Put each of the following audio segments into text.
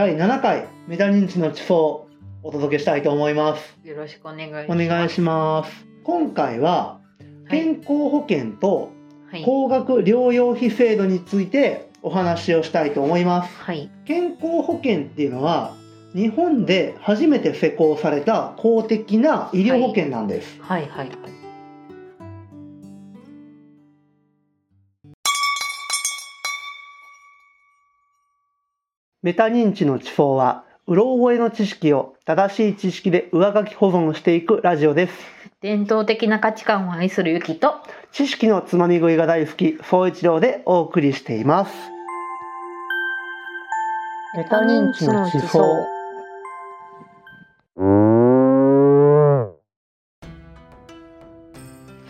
第7回メタ認知の地方お届けしたいと思います。よろしくお願いします。お願いします。今回ははい。健康保険とはい。高額療養費制度についてお話をしたいと思います。はい。健康保険っていうのは日本で初めて施行された公的な医療保険なんです。はい。はい。メタ認知の地方はうろ覚えの知識を正しい知識で上書き保存していくラジオです。伝統的な価値観を愛するゆきと。知識のつまみ食いが大好き総一郎でお送りしています。メタ認知の地方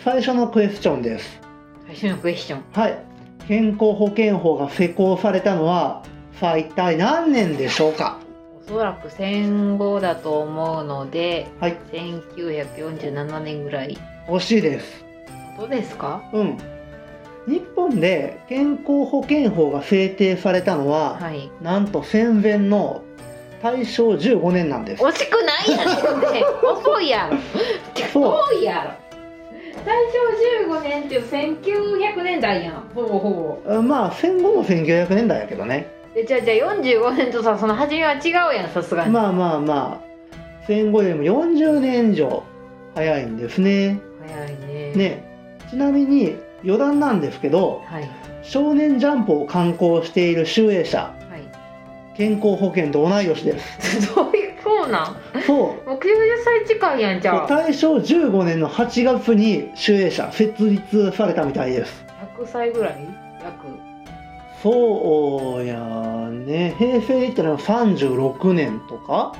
最初のクエスチョンです。最初のクエスチョン。はい。健康保険法が施行されたのはさあ一体何年でしょうか？おそらく戦後だと思うので、はい。1947年ぐらい。惜しいです。どうですか？うん。日本で健康保険法が制定されたのは、はい。なんと戦前の大正15年なんです。惜しくないやろね。遅いやろ。遅いやろ。大正15年っていう1900年代やん。ほぼほぼ。あまあ戦後も1900年代やけどね。でじゃあじゃあ45年とさその初めは違うやんさすがに。まあまあまあ戦後よりも40年以上早いんですね。早いね。。ね。ちなみに余談なんですけど、はい。少年ジャンプを刊行している集英社はい。健康保険と同い年です。そういうそうなん？そう。もう90歳近いやんじゃあ。大正15年の8月に集英社設立されたみたいです。100歳ぐらい？約。そうやね。平成で言ったら36年とか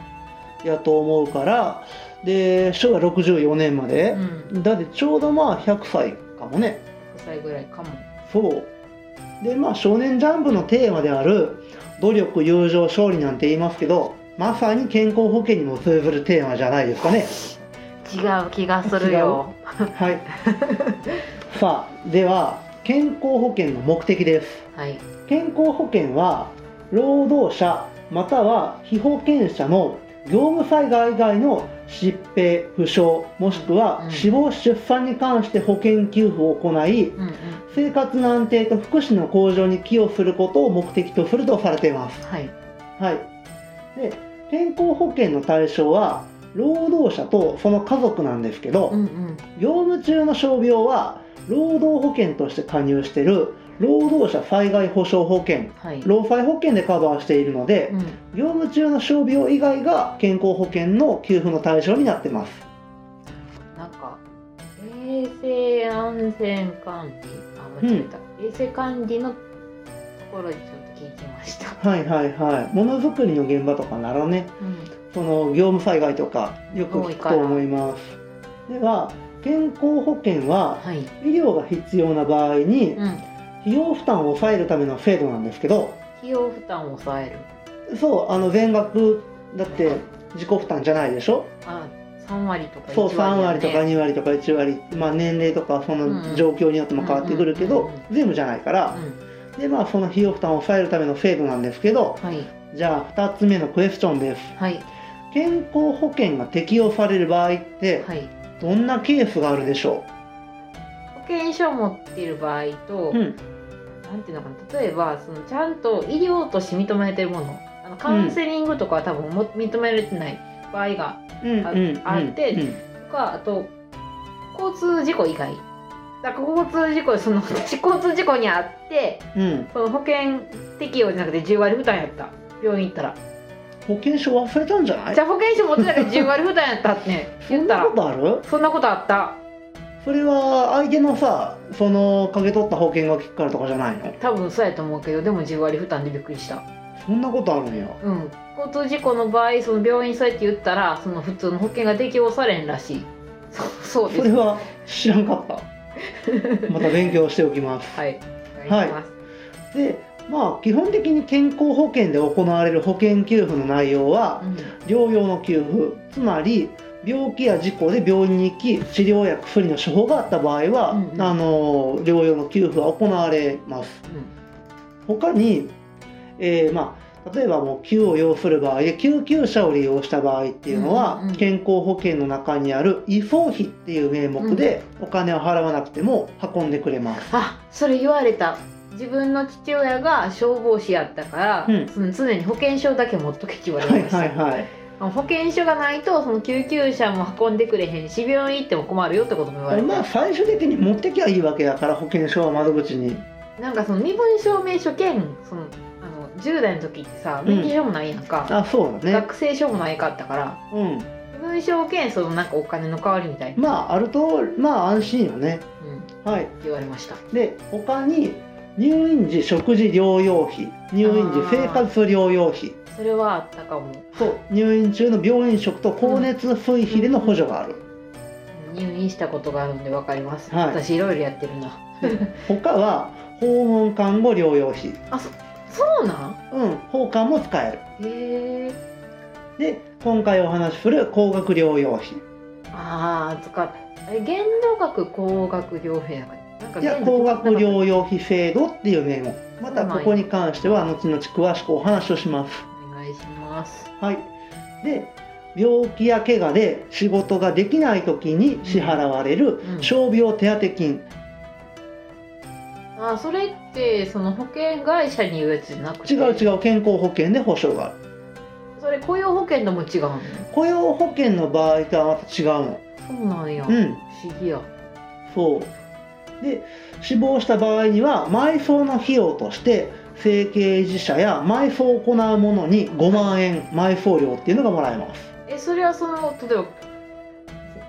やと思うから。で昭和64年まで。う、ん。だってちょうどまあ100歳かもね。100歳ぐらいかも。そう。でまあ少年ジャンプのテーマである努力友情勝利なんて言いますけどまさに健康保険にも通ずるテーマじゃないですかね。違う気がするよ。はい。さあでは健康保険の目的ですはい。健康保険は労働者または被保険者の業務災害以外の疾病負傷もしくはうん死亡出産に関して保険給付を行いうんうん。生活の安定と福祉の向上に寄与することを目的とするとされています。はい。はい、で健康保険の対象は労働者とその家族なんですけど、うんうん。業務中の傷病は労働保険として加入している労働者災害保障保険はい。労災保険でカバーしているのでう、ん。業務中の傷病以外が健康保険の給付の対象になってます。なんか衛生安全管理あ間違えた、衛生管理のところにちょっと聞いてました。はいはいはい。ものづくりの現場とかならね、うん。その業務災害とかよく聞くと思います。では、健康保険ははい。医療が必要な場合にうん。費用負担を抑えるための制度なんですけど、費用負担を抑える。そう、あの全額だって自己負担じゃないでしょ？あ、三割とかそう、1 3割とかやね2割とか1割、まあ年齢とかそうんうんの状況によっても変わってくるけどうんうんうんうん、全部じゃないから、で、まあその費用負担を抑えるための制度なんですけど、うん。はい。じゃあ2つ目のクエスチョンです。はい。健康保険が適用される場合って、はい。どんなケースがあるでしょ保険証を持っている場合と、ううん。なんていうのかな？例えばそのちゃんと医療として認められてるもの。あのカウンセリングとかは多分も認められてない場合があってうんとかあと交通事故以外。だから交通事故その私 交通事故にあってうん。その保険適用じゃなくて10割負担やった。病院行ったら保険証忘れたんじゃない？じゃあ保険証持ってたけど10割負担やったって言ったら。ことある？そんなことあった。それは相手のさ、そのかけ取った保険が効くからとかじゃないの？多分そうやと思うけどでも10割負担でびっくりした。そんなことあるんや。うん。交通事故の場合その病院そうやって言ったらその普通の保険が適用されんらしい。そうそうです。それは知らんかった。また勉強しておきます。はい。お願いします、で、まあ基本的に健康保険で行われる保険給付の内容は、療養の給付、つまり病気や事故で病院に行き治療や薬の処方があった場合は、うんうん。あの療養の給付は行われます。うん。うん他に、えーまあ例えばもう急を要する場合で救急車を利用した場合っていうのは、うんうん健康保険の中にある違法費っていう名目でお金を払わなくても運んでくれます。あそれ言われた自分の父親が消防士やったから、うんその常に保険証だけ持っとけって言われはいました、はいはい。保険証がないとその救急車も運んでくれへんし病院行っても困るよってことも言われて、まあ最終的に持ってきゃいいわけやから保険証は窓口に。なんかその身分証明書兼そのあの10代の時ってさうん免許証もないやんか、あそうだね。学生証もないかったからうん。身分証兼そのなんかお金の代わりみたいな、まああるとまあ安心よね。うん、はい。言われましたで他に入院時食事療養費入院時生活療養費。それはあったかも。と入院中の病院食と光熱費費での補助がある。入院したことがあるんでわかります、はい。私いろいろやってるな。他は訪問看護療養費。あそそうなん？うん、訪韓も使える。へえで今回お話しする高額療養費。ああ使っえ限度額高額療費だからなんかいや高額療養費制度っていう名目。またここに関しては後々詳しくお話をします。お願いしますはい。で、病気や怪我で仕事ができない時に支払われるうん傷病手当金。あそれってその保険会社に言うやつじゃなくて？違う違う健康保険で保証がある。それ雇用保険とも違うの？雇用保険の場合とはまた違うの。そうなんや、うん、不思議やそう。で、死亡した場合には埋葬の費用として整形維持者や埋葬を行う者に5万円埋葬料っていうのがもらえます。えそれはその例えば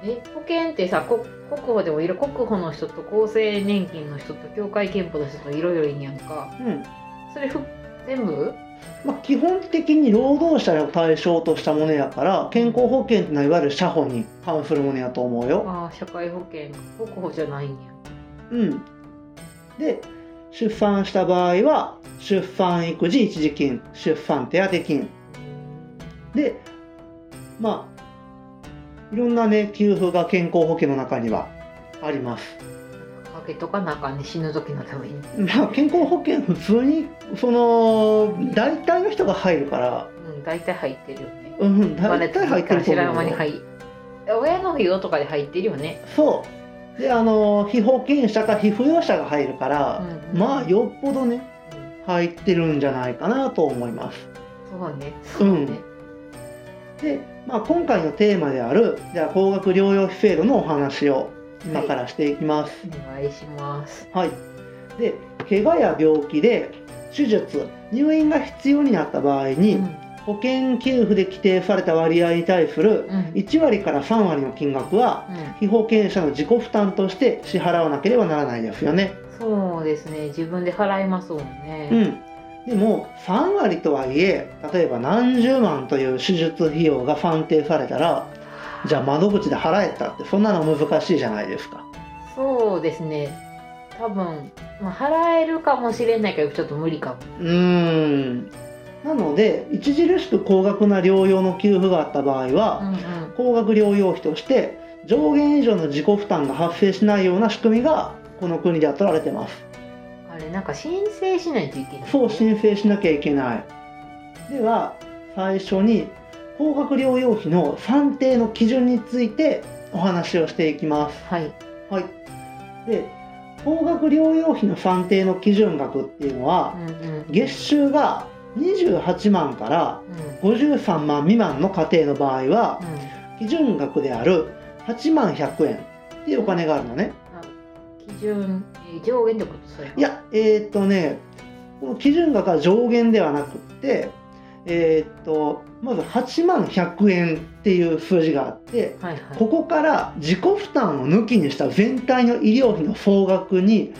え保険ってさこ国保でもいる国保の人と厚生年金の人と協会憲法の人といろいろいんやんかうん。それふ全部？まあ、基本的に労働者を対象としたものやから健康保険ってのはいわゆる社保に関するものやと思うよ。ああ社会保険国保じゃないんやうん。で出産した場合は出産育児一時金出産手当金でまあいろんなね給付が健康保険の中にはあります。かけとかなあかんね死ぬ時のためにまあ健康保険普通にその大体の人が入るからうん大体入ってるよねうん大体入ってると知らん思うよ。間に入っ親の費用とかで入ってるよね、そう。であの被保険者か被扶養者が入るから、うんまあよっぽどねうん入ってるんじゃないかなと思います。そうね。そうね、で、まあ、今回のテーマであるじゃあ高額療養費制度のお話を今からしていきます。お願いします。はい。で怪我や病気で手術入院が必要になった場合に、うん保険給付で規定された割合に対するうん。1割から3割の金額はうん。被保険者の自己負担として支払わなければならないですよね。そうですね。自分で払いますもんうね、ん、でも3割とはいえ例えば何十万という手術費用が算定されたらじゃあ窓口で払えたってそんなの難しいじゃないですか。そうですね。多分、まあ、払えるかもしれないけどちょっと無理かも。うーんなので著しく高額な療養の給付があった場合は、高額療養費として上限以上の自己負担が発生しないような仕組みがこの国では取られてます。あれなんか申請しないといけない？そう申請しなきゃいけない。では最初に高額療養費の算定の基準についてお話をしていきます。はいはい。で高額療養費の算定の基準額っていうのはうんうん月収が28万からうん。53万未満の家庭の場合はうん。基準額である8万100円っていうお金があるのね。あ基準、えー上限こと？それは。いや、えーっとね、この基準額は上限ではなくって、えーっと、まず8万100円っていう数字があって、はいはい。ここから自己負担を抜きにした全体の医療費の総額に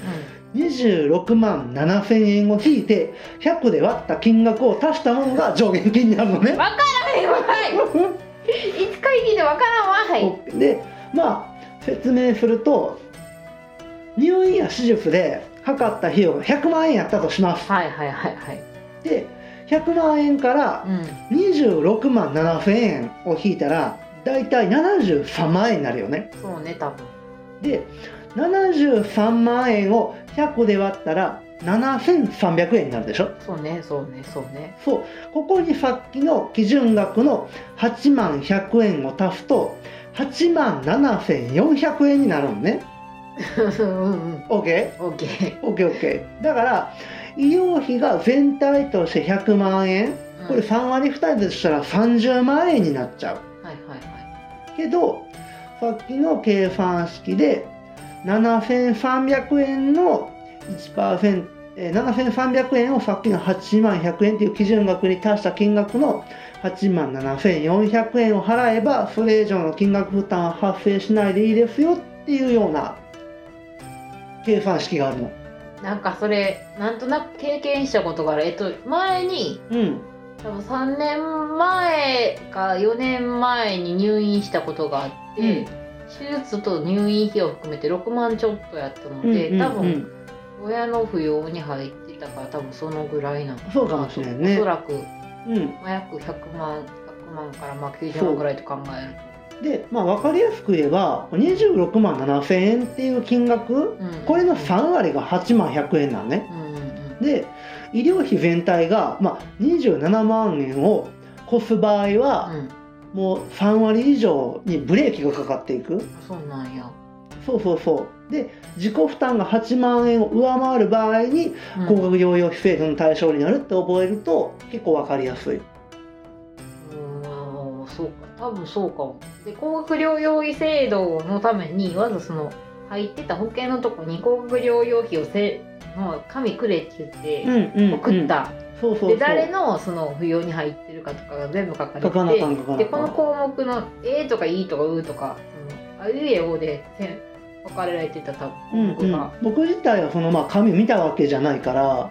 26万7千円を引いて、100で割った金額を足したものが上限金になるのね。うん、。わからへんわ。はい。いつか聞いてわからんわ。はい。で、まあ、説明すると、入院や手術でかかった費用が100万円やったとします。はいはいはいはい。で100万円からうん。26万7千円を引いたらだいたい73万円になるよね。そうね多分。で73万円を100で割ったら7300円になるでしょ？そうねそうねそうねそうここにさっきの基準額の8万100円を足すと8万7400円になるのねうんうん OK?OK?OK?OK、オッケー OK？だから医療費が全体として100万円？これうん3割負担でしたら30万円になっちゃうはいはいはいけどさっきの計算式で7300円の1%えー7300円をさっきの8万100円という基準額に達した金額の8万7400円を払えばそれ以上の金額負担は発生しないでいいですよっていうような計算式があるの。なんかそれなんとなく経験したことがあるえっと前にうん。多分3年前か4年前に入院したことがあって、うん手術と入院費を含めて6万ちょっとやったので、多分うん親の扶養に入ってたから多分そのぐらいなのかなそうかもしれんね。おそらく、うん。まあ、約100万100万からまあ90万ぐらいと考えるで、まあ分かりやすく言えば26万7000円っていう金額。これの3割が8万100円なんね。うんうんうん。で医療費全体が、まあ、27万円を超す場合は、うんもう3割以上にブレーキがかかっていく。そうなんや、そうそうそう。で自己負担が8万円を上回る場合にうん。高額療養費制度の対象になるって覚えると結構分かりやすい。うんそうか。多分そうかも。で高額療養費制度のためにわざその入ってた保険のとこに高額療養費をせの紙くれって言うんってうん、送った、そうそうそうで誰のその扶養に入ってるかとかが全部書かれて書かなあかん書かな。あかんでこの項目の「え」とか「い」とか「う」とかあいうえおでせ分かれられてた多うんうん。僕自体はそのまあ紙見たわけじゃないから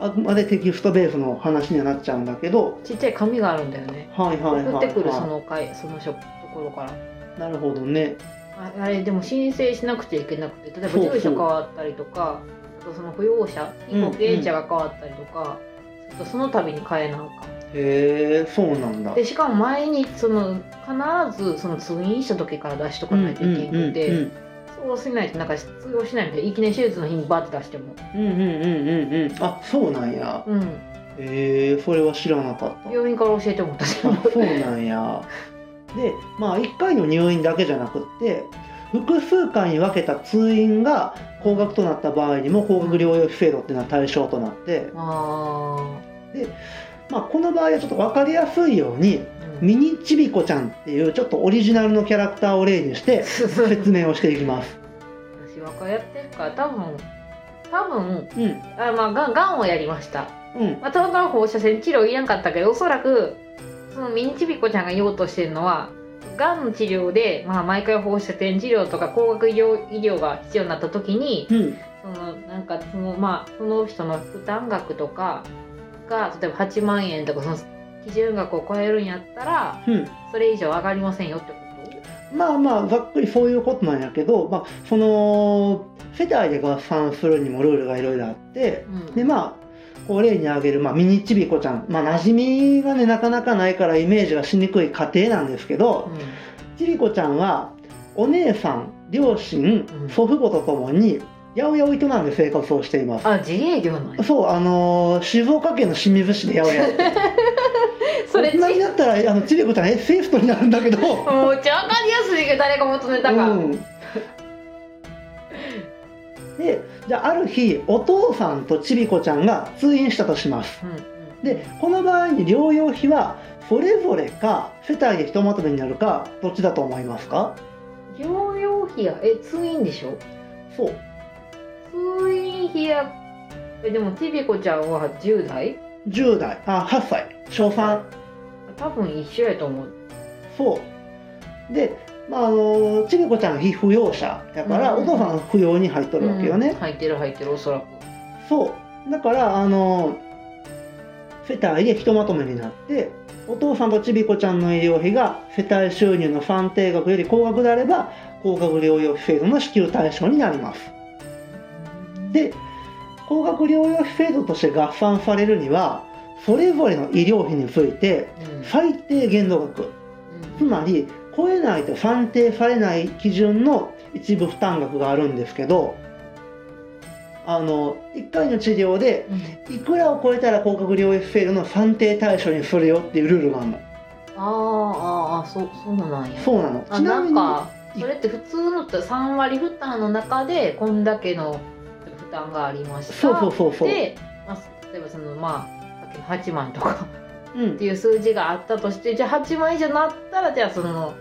あくまでテキストベースの話にはなっちゃうんだけど。ちっちゃい紙があるんだよね。はいはいはい、はい、送ってくるその会そのところから。なるほどね。ああれでも申請しなくちゃいけなくて例えば住所変わったりとかあとその扶養者うん保険者が変わったりとか、するとその度に変えなあかん。へえそうなんだ。でしかも前にその必ずその通院した時から出しとかないといけなくて、うんうんそうしないとなんか通用しないみたいないきなり手術の日にバッて出しても。うんうんうんうんうん。あそうなんや。うん。へえそれは知らなかった。病院から教えてもらったあそうなんや。でまあ1回の入院だけじゃなくって複数回に分けた通院が高額となった場合にも高額療養費制度っていうのは対象となって、あまあ、この場合はちょっと分かりやすいようにー、うん、ミニちびこちゃんっていうちょっとオリジナルのキャラクターを例にして 説明をしていきます。私若やってるから多分多分うん。あまあがんがんをやりました。うん。まあ、たまたま放射線治療いらんかったけどおそらくそのミニチビコちゃんが言おうとしてるのはがんの治療で、まあ、毎回放射線治療とか高額医療医療が必要になった時にうん。そのなんかその,、まあ、その人の負担額とかが例えば8万円とかその基準額を超えるんやったらうん。それ以上上がりませんよってこまあまあざっくりそういうことなんやけど、まあ、その世帯で合算するにもルールがいろいろあってと、うん、でまあこう例に挙げる、まあ、ミニちびこちゃん、まあ馴染みがねなかなかないからイメージがしにくい家庭なんですけどうちびこちゃんはお姉さん両親うん。祖父母とともに八百屋を営んで生活をしています。ん、あ自営業なんや。そうあのー静岡県の清水市で八百屋。それ大人になったらあのちびこちゃんエッセイストになるんだけど。もうちゃ分かりやすいけど誰が求めたか、うん、でじゃあある日お父さんとちびこちゃんが通院したとします。うんうんでこの場合に療養費はそれぞれか世帯でひとまとめになるかどっちだと思いますか？療養費やえ通院でしょ？そう。通院費やえでもちびこちゃんは10代？10代。あ8歳。小3多分一緒やと思う。そう。でまああのちびこちゃんは被扶養者やから、うんお父さんの扶養に入っとるわけよね、うん入ってる入ってるおそらく。そう。だからあの世帯でひとまとめになってお父さんとちびこちゃんの医療費が世帯収入の算定額より高額であれば高額療養費制度の支給対象になります。で高額療養費制度として合算されるにはそれぞれの医療費についてうん。最低限度額。つまり超えないと算定されない基準の一部負担額があるんですけどあの1回の治療でうん。いくらを超えたら高額療養費制度の算定対象にするよっていうルールがあるの。あーあそうそうなんや。そうなの。あちなみになんかそれって普通のって3割負担の中でこんだけの負担がありました。そうそうそうそう。で、まあ、例えばそのまあさっきの8万とかうん。っていう数字があったとしてじゃあ8万以上になったらじゃあその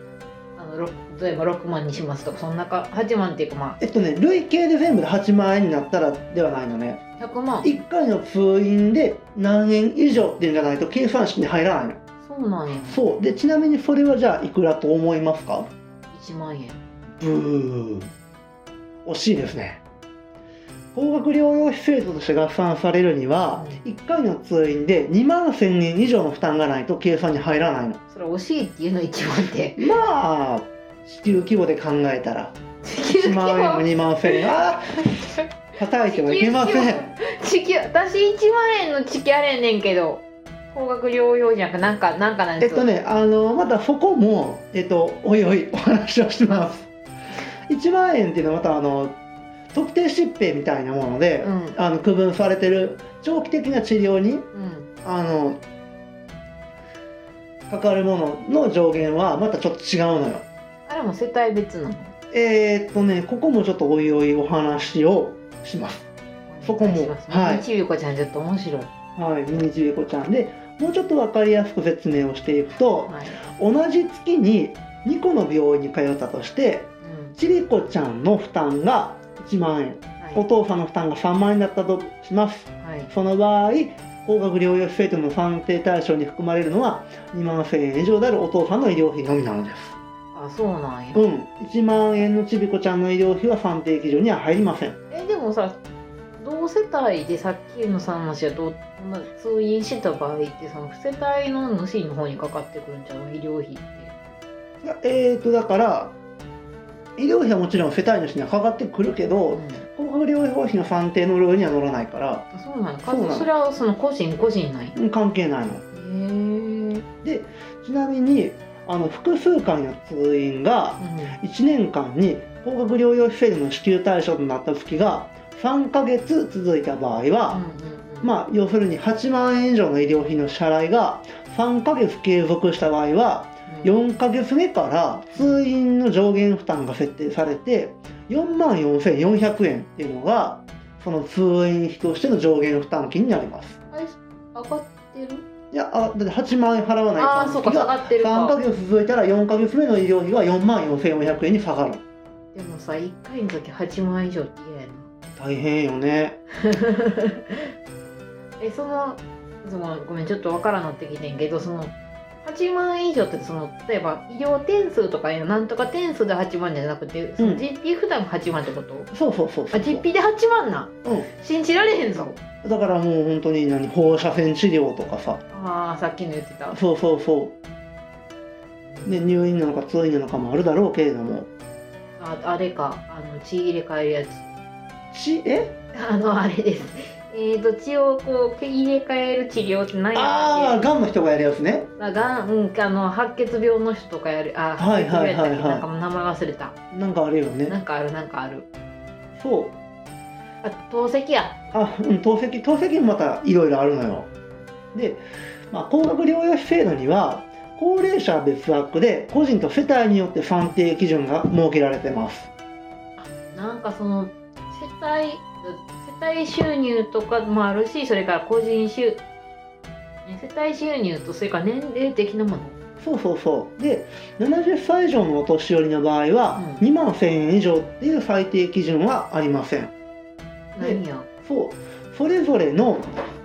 例えば6万にしますとかそんなか8万っていうかまえっとね累計で全部で8万円になったらではないのね。あ100万。1回の通院で何円以上っていうんじゃないと計算式に入らないの。そうなんや。そう。でちなみにそれはじゃあいくらと思いますか？1万円。ブー。惜しいですね高額療養費制度として合算されるには1回の通院で2万1000円以上の負担がないと計算に入らないの。それ惜しいっていうの1万ってまあ地球規模で考えたら地球1万円も規2万1000円。あー叩いてはいけません。地球私1万円の地球あれんねんけど高額療養じゃなくなんかなんかなんですえっとねあのまたそこもえっとおいおいお話をします。1万円っていうのはまたあの特定疾病みたいなもので、うん。あの区分されてる長期的な治療にうん。あのかかるものの上限はまたちょっと違うのよ。あれも世帯別なの？えーっとねここもちょっとおいおいお話をします。そこもお願いします。はい。ちびこちゃんちょっと面白い。はいミニジビコちゃん。でもうちょっと分かりやすく説明をしていくとはい。同じ月に2個の病院に通ったとしてうん。ちびこちゃんの負担が1万円。おはい。父さんの負担が3万円だったとします。はい。その場合高額療養費制度の算定対象に含まれるのは2万1000円以上であるお父さんの医療費のみなのです。あそうなんや。うん。1万円のちびこちゃんの医療費は算定基準には入りません。えでもさ同世帯でさっきのさん話はどう、まあ、通院した場合ってその世帯の主の方にかかってくるんちゃう？医療費って。えーとだから医療費はもちろん世帯主にはかかってくるけどうん。高額療養費の算定のルールには乗らないから。あそうなんやそそれはその個人個人なんやへうん関係ないの。えちなみにあの複数回の通院がうん。1年間に高額療養費制度の支給対象となった月が3ヶ月続いた場合は、まあ要するに8万円以上の医療費の支払いが3ヶ月継続した場合はあ4ヶ月目から通院の上限負担が設定されて4万4400円っていうのがその通院費としての上限負担金になります。上がってる？いやあだって8万円払わないああそうか下ががってる3ヶか月続いたら4ヶ月目の医療費が4万4400円に下がる。でもさ1回の時8万以上って嫌やな。大変よね。えそのそのごめんちょっとわからんなってきてんけどその8万以上ってその例えば医療点数とかいうなんとか点数で8万じゃなくてその実費負担が8万ってこと、そうそうそうそう。あ実費で8万な？うん。信じられへんぞ。だからもう本当に何放射線治療とかさ。ああさっきの言ってた。そうそうそう。で入院なのか通院なのかもあるだろうけれども。ああれか。あの血入れ替えるやつ。ちえ？あのあれですえーと血をこう入れ替える治療って何あやっけあがんの人がやるやつね。あがん、うん、あの白血病の人とかやる。あはいはいはいはい。なんかもう名前忘れた。なんかあるよね。なんかあるなんかある。そう。あ透析や。あうん透析。透析もまたいろいろあるのよ。で、まあ、高額療養費制度には高齢者は別枠で個人と世帯によって算定基準が設けられてます。なんかその世帯世帯収入とかもあるしそれから個人収ね世帯収入とそれから年齢的なもの。そうそうそう。で70歳以上のお年寄りの場合は、うん。2万1000円以上っていう最低基準はありません。何やそう。それぞれの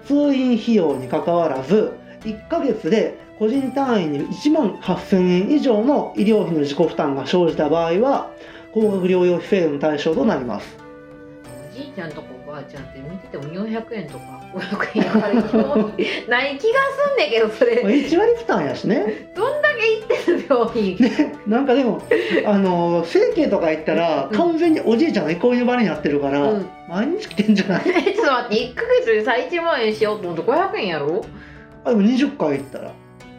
通院費用にかかわらず1ヶ月で個人単位に1万8000円以上の医療費の自己負担が生じた場合は高額療養費制度の対象となります。おじいちゃんとかおばあちゃんって見てても400円とか500円やから病院ない気がすんねんけどそれ。まあ1割負担やしね。どんだけ行ってる病院。なんかでもあの整形とか行ったらうん。完全におじいちゃんが憩いの場になってるから、うん。毎日来てんじゃない？えちょっと待って1ヶ月でさ1万円しようと思って500円やろ？あでも20回行ったら。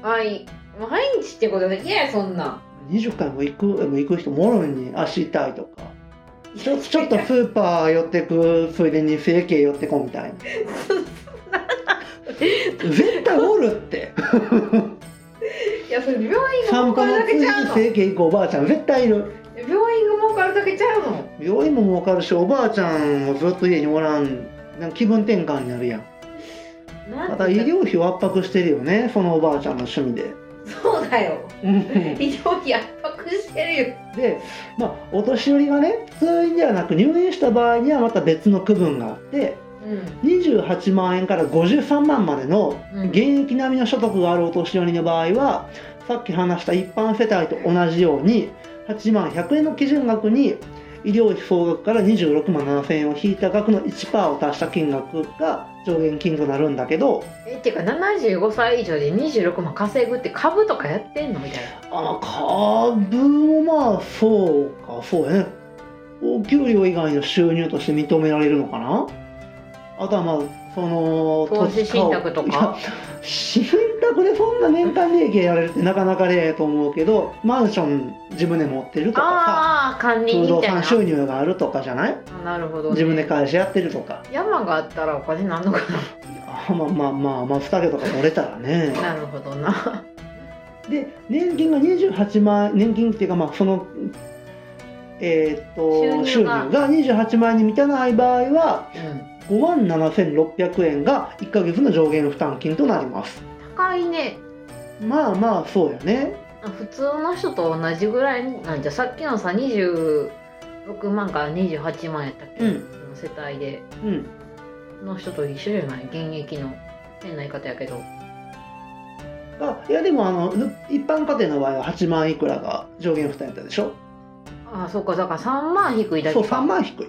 あい。毎日ってことでいやそんな。ん20回も行くでも行く人もおるのに足痛いとかちょちょっとスーパー寄ってくついでに整形寄ってこみたいな。絶対おるって。いやそれ病院が儲かるだけちゃうの。整形行くおばあちゃん絶対いる。病院が儲かるだけちゃうの。病院も儲かるしおばあちゃんもずっと家におらん。なんか気分転換になるやん。また医療費を圧迫してるよねそのおばあちゃんの趣味で。そうだよ。うん。医療費圧迫してるよ。でまあお年寄りがね通院ではなく入院した場合にはまた別の区分があってう28万円から53万までのん。現役並みの所得があるお年寄りの場合はさっき話した一般世帯と同じように8万100円の基準額に医療費総額から26万7000円を引いた額の1%を足した金額が上限金となるんだけどえっていうか75歳以上で26万稼ぐって株とかやってんのみたいな。あ株もまあそうかそうやね。お給料以外の収入として認められるのかな？あとはまあその投資信託とか？信託でそんな年間利益やられるってなかなかレアやと思うけどマンション自分で持ってるとかああ管さ不動産収入があるとかじゃない？あなるほど、ね、自分で会社やってるとか。山があったらお金なんのかあまあまあまあまあ2桁とか取れたらね。ななるほどな。で年金が28万年金っていうかまあそのえーっと収収入が入が28万円に満たない場合はうん5万7600円が1ヶ月の上限負担金となります。高いね。まあまあそうやね。普通の人と同じぐらいなんじゃ。さっきのさ26万から28万やったっけ、うん。世帯で。うん。の人と一緒じゃない？現役の変な言い方やけど。あいやでもあの一般家庭の場合は8万いくらが上限負担やったでしょ？ああそうか。だから3万低いだけそうか3万低い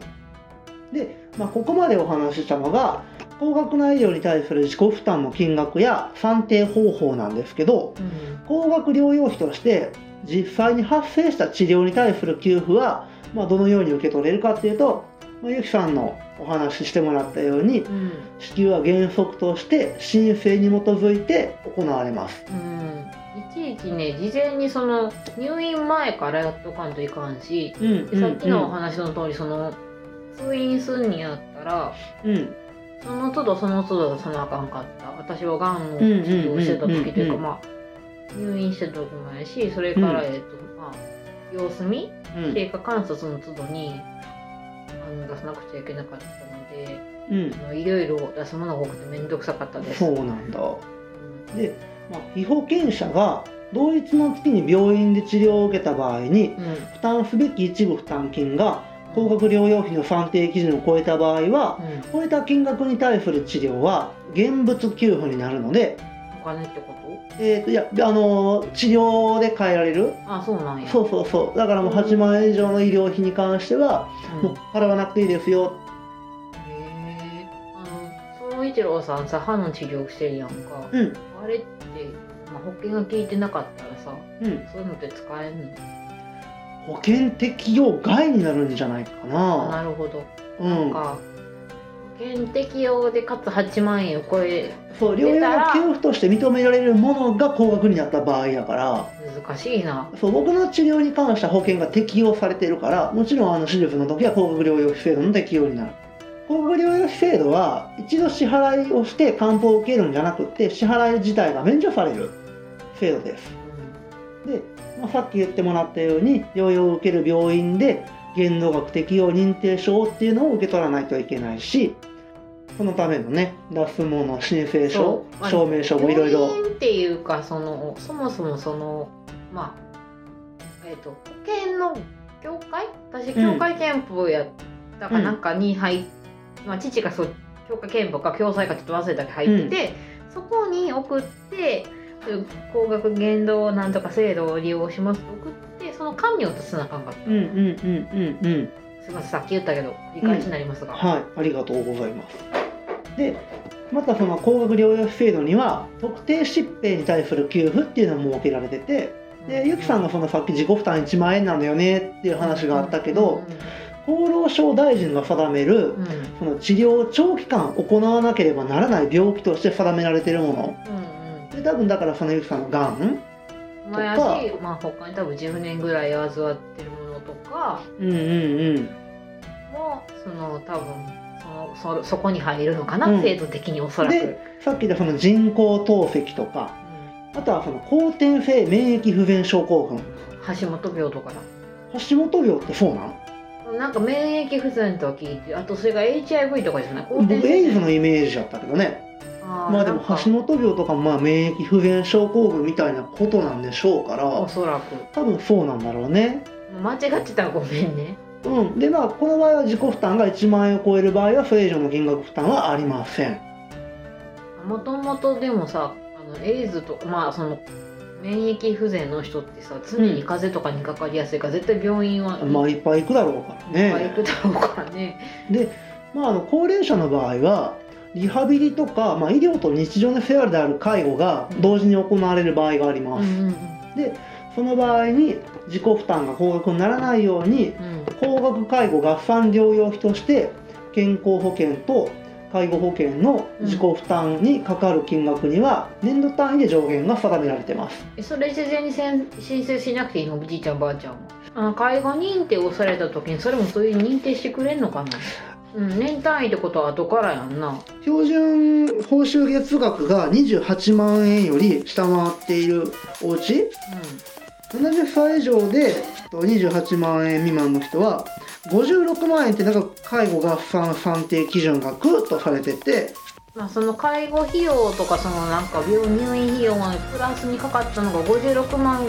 で、まあ、ここまでお話ししたのが高額な医療に対する自己負担の金額や算定方法なんですけどうん。高額療養費として実際に発生した治療に対する給付は、まあ、どのように受け取れるかっていうと、まあ、ゆきさんのお話ししてもらったようにうん。支給は原則として申請に基づいて行われます。うん。いちいちね事前にその入院前からやっとかんといかんしうんでさっきのお話の通りその通院すんにやったらうん。うんその都度その都度出さなあかんかった。私はがんの治療してた時というかまあ入院してた時もやしそれから、うん。えっとまあ様子見うん。経過観察の都度にあの出さなくちゃいけなかったのでうん。いろいろ出すものが多くて面倒くさかったです。そうなんだ。うん。で、まあ、被保険者が同一の月に病院で治療を受けた場合にうん。負担すべき一部負担金が高額療養費の算定基準を超えた場合はうん。超えた金額に対する治療は現物給付になるので、お金ってこと？えー、といやあのー治療で変えられる。あそうなんや。そうそうそう。だからもう8万円以上の医療費に関してはうん。もう払わなくていいですよ。へえあの総一郎さんさ歯の治療してるやんか、うん。あれって、まあ、保険が効いてなかったらさうん。そういうのって使えんの？保険適用外になるんじゃないかあな。なるほど、うん。なんか保険適用でかつ8万円を超えそう療養の給付として認められるものが高額になった場合やから。難しいな。そう僕の治療に関しては保険が適用されているからもちろんあの手術の時は高額療養費制度の適用になる。高額療養費制度は一度支払いをして還付を受けるんじゃなくて支払い自体が免除される制度ですで、まあ、さっき言ってもらったように療養を受ける病院で限度額適用認定証っていうのを受け取らないといけないしそのためのね出すもの申請書証明書もいろいろ。っていうかそのそもそもそのまあえっ、と保険の協会？私協会憲法やったかなんかに入っ、まあ、父がそう協会憲法か共済かちょっと忘れたけど入ってて、そこに送って高額限度なんとか制度を利用します。と送ってその紙を出さなあかんかった、うんうんうんうんうん。すみませんさっき言ったけど繰り返しになりますが、はい、ありがとうございます。で、またその高額療養費制度には特定疾病に対する給付っていうのも設けられてて、で、ゆきさんがそのさっき自己負担1万円なのよねっていう話があったけど、厚労省大臣が定めるうん。うんその治療を長期間行わなければならない病気として定められているもの。うんうんで、多分だからそのゆきさんのがん、まあやとかし、まあ、他に多分10年ぐらい患ってるものとか。うんうんうん。もその多分そのそそこに入るのかな、うん。制度的におそらく。でさっき言ったその人工透析とか。あとはその後天性免疫不全症候群。うん橋本病とかだ。橋本病ってそうなん？なんか免疫不全とは聞いてあとそれが HIV とかじゃない？僕エイズのイイメージだったけどねまあでも橋橋本病とかもまあ免疫不全症候群みたいなことなんでしょうから。おそらく。多分そうなんだろうね。間違ってたらごめんねうん。でまあこの場合は自己負担が1万円を超える場合はそれ以上の金額負担はありません。もともとでもさあのエイズとかまあその免疫不全の人ってさ常に風邪とかにかかりやすいから絶対病院はまあいっぱい行くだろうからいっぱい行くねだろうからね。でまああの高齢者の場合はリハビリとか、まあ、医療と日常のフェアである介護が同時に行われる場合があります、うんうんその場合に自己負担が高額にならないようにうん。高額介護合算療養費として健康保険と介護保険の自己負担にかかる金額には年度単位で上限が定められてます。えそれ事前に申請しなくていいの？おじいちゃんばあちゃんもあ介護認定をされた時にそれもそういう認定してくれんのかな？うん年単位ってことは後からやんな。標準報酬月額が28万円より下回っているお家。70歳以上でと28万円未満の人は56万円ってなんか介護合算算定基準がグッとされてて。まあ、その介護費用とかそのなんか病入院費用がプラスにかかったのが56万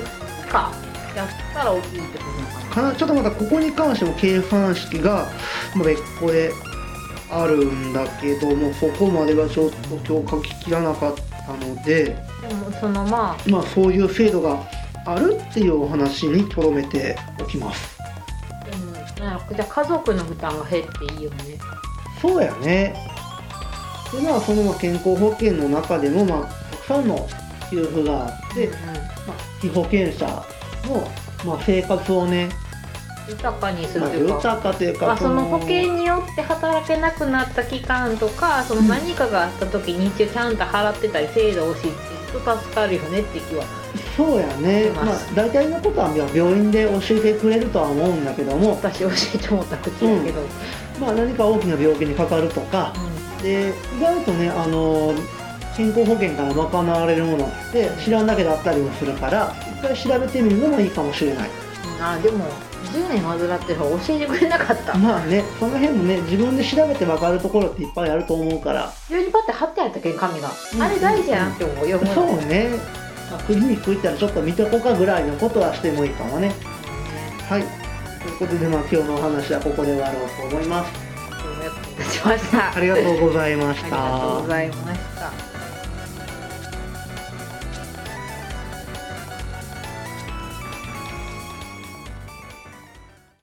かやったら大きいってことかな。ちょっとまたここに関しても計算式がまあ別個であるんだけどもそこまではちょっと今日書ききらなかったのででもそのまあまあそういう制度があるっていうお話にとどめておきます。でもじゃあ家族の負担が減っていいよね。そうやね。でまあそのまあ健康保険の中でもまあたくさんの給付があって、うん。まあ、被保険者の、まあ、生活をね、豊かにするまあ、というか、豊かというかまあ、その保険によって働けなくなった期間とかその何かがあった時に一応ちゃんと払ってたり制度を知ってると助かるよねって気は。そうやね、まあまあ、大体のことは病院で教えてくれるとは思うんだけども、私教えてもらった口だけど、まあ、何か大きな病気にかかるとか。で意外とねあの健康保険から賄われるものって知らんだけだったりもするから一回調べてみるのもいいかもしれない。うんあでも10年患ってる方教えてくれなかった。まあねその辺もね自分で調べて分かるところっていっぱいあると思うから。病院にパッて貼ってあったけん紙が、うんあれ大事やなって思うよ、そうね、まあ、クリニック行ったらちょっと見とこうかぐらいのことはしてもいいかもね。はい。ということでまあ今日のお話はここで終わろうと思います。ありがとうございましありたがとうございました